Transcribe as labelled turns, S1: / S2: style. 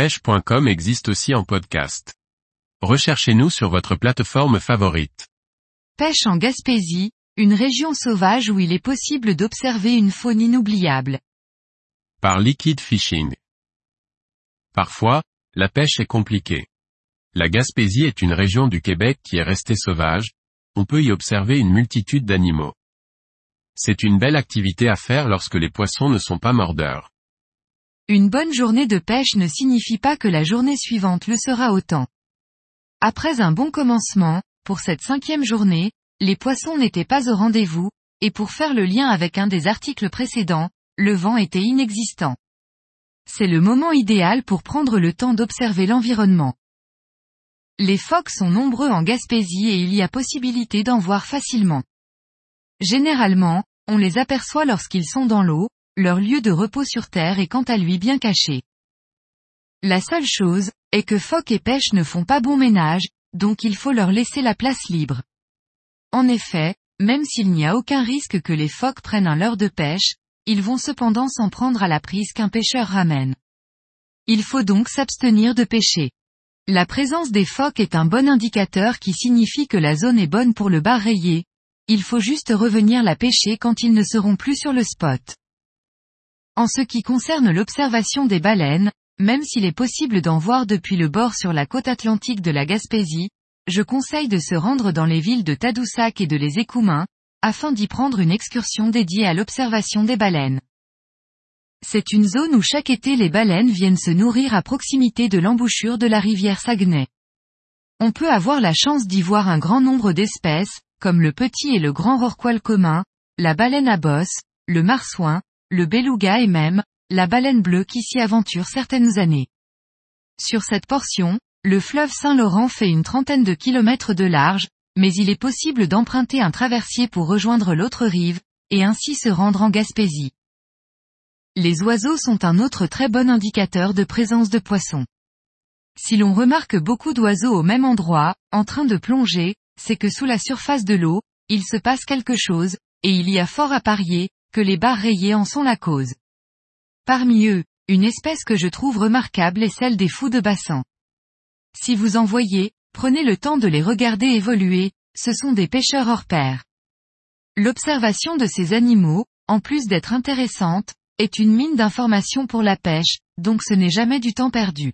S1: pêche.com existe aussi en podcast. Recherchez-nous sur votre plateforme favorite.
S2: Pêche en Gaspésie, une région sauvage où il est possible d'observer une faune inoubliable.
S1: Par Liquid Fishing. Parfois, la pêche est compliquée. La Gaspésie est une région du Québec qui est restée sauvage, on peut y observer une multitude d'animaux. C'est une belle activité à faire lorsque les poissons ne sont pas mordeurs.
S2: Une bonne journée de pêche ne signifie pas que la journée suivante le sera autant. Après un bon commencement, pour cette cinquième journée, les poissons n'étaient pas au rendez-vous, et pour faire le lien avec un des articles précédents, le vent était inexistant. C'est le moment idéal pour prendre le temps d'observer l'environnement. Les phoques sont nombreux en Gaspésie et il y a possibilité d'en voir facilement. Généralement, on les aperçoit lorsqu'ils sont dans l'eau, leur lieu de repos sur terre est quant à lui bien caché. La seule chose, est que phoques et pêche ne font pas bon ménage, donc il faut leur laisser la place libre. En effet, même s'il n'y a aucun risque que les phoques prennent un leurre de pêche, ils vont cependant s'en prendre à la prise qu'un pêcheur ramène. Il faut donc s'abstenir de pêcher. La présence des phoques est un bon indicateur qui signifie que la zone est bonne pour le bar rayé. Il faut juste revenir la pêcher quand ils ne seront plus sur le spot. En ce qui concerne l'observation des baleines, même s'il est possible d'en voir depuis le bord sur la côte atlantique de la Gaspésie, je conseille de se rendre dans les villes de Tadoussac et de les Écoumins, afin d'y prendre une excursion dédiée à l'observation des baleines. C'est une zone où chaque été les baleines viennent se nourrir à proximité de l'embouchure de la rivière Saguenay. On peut avoir la chance d'y voir un grand nombre d'espèces, comme le petit et le grand rorqual commun, la baleine à bosse, le marsouin, le beluga et même, la baleine bleue qui s'y aventure certaines années. Sur cette portion, le fleuve Saint-Laurent fait une trentaine de kilomètres de large, mais il est possible d'emprunter un traversier pour rejoindre l'autre rive, et ainsi se rendre en Gaspésie. Les oiseaux sont un autre très bon indicateur de présence de poissons. Si l'on remarque beaucoup d'oiseaux au même endroit, en train de plonger, c'est que sous la surface de l'eau, il se passe quelque chose, et il y a fort à parier, que les barres rayées en sont la cause. Parmi eux, une espèce que je trouve remarquable est celle des fous de bassin. Si vous en voyez, prenez le temps de les regarder évoluer, ce sont des pêcheurs hors pair. L'observation de ces animaux, en plus d'être intéressante, est une mine d'informations pour la pêche, donc ce n'est jamais du temps perdu.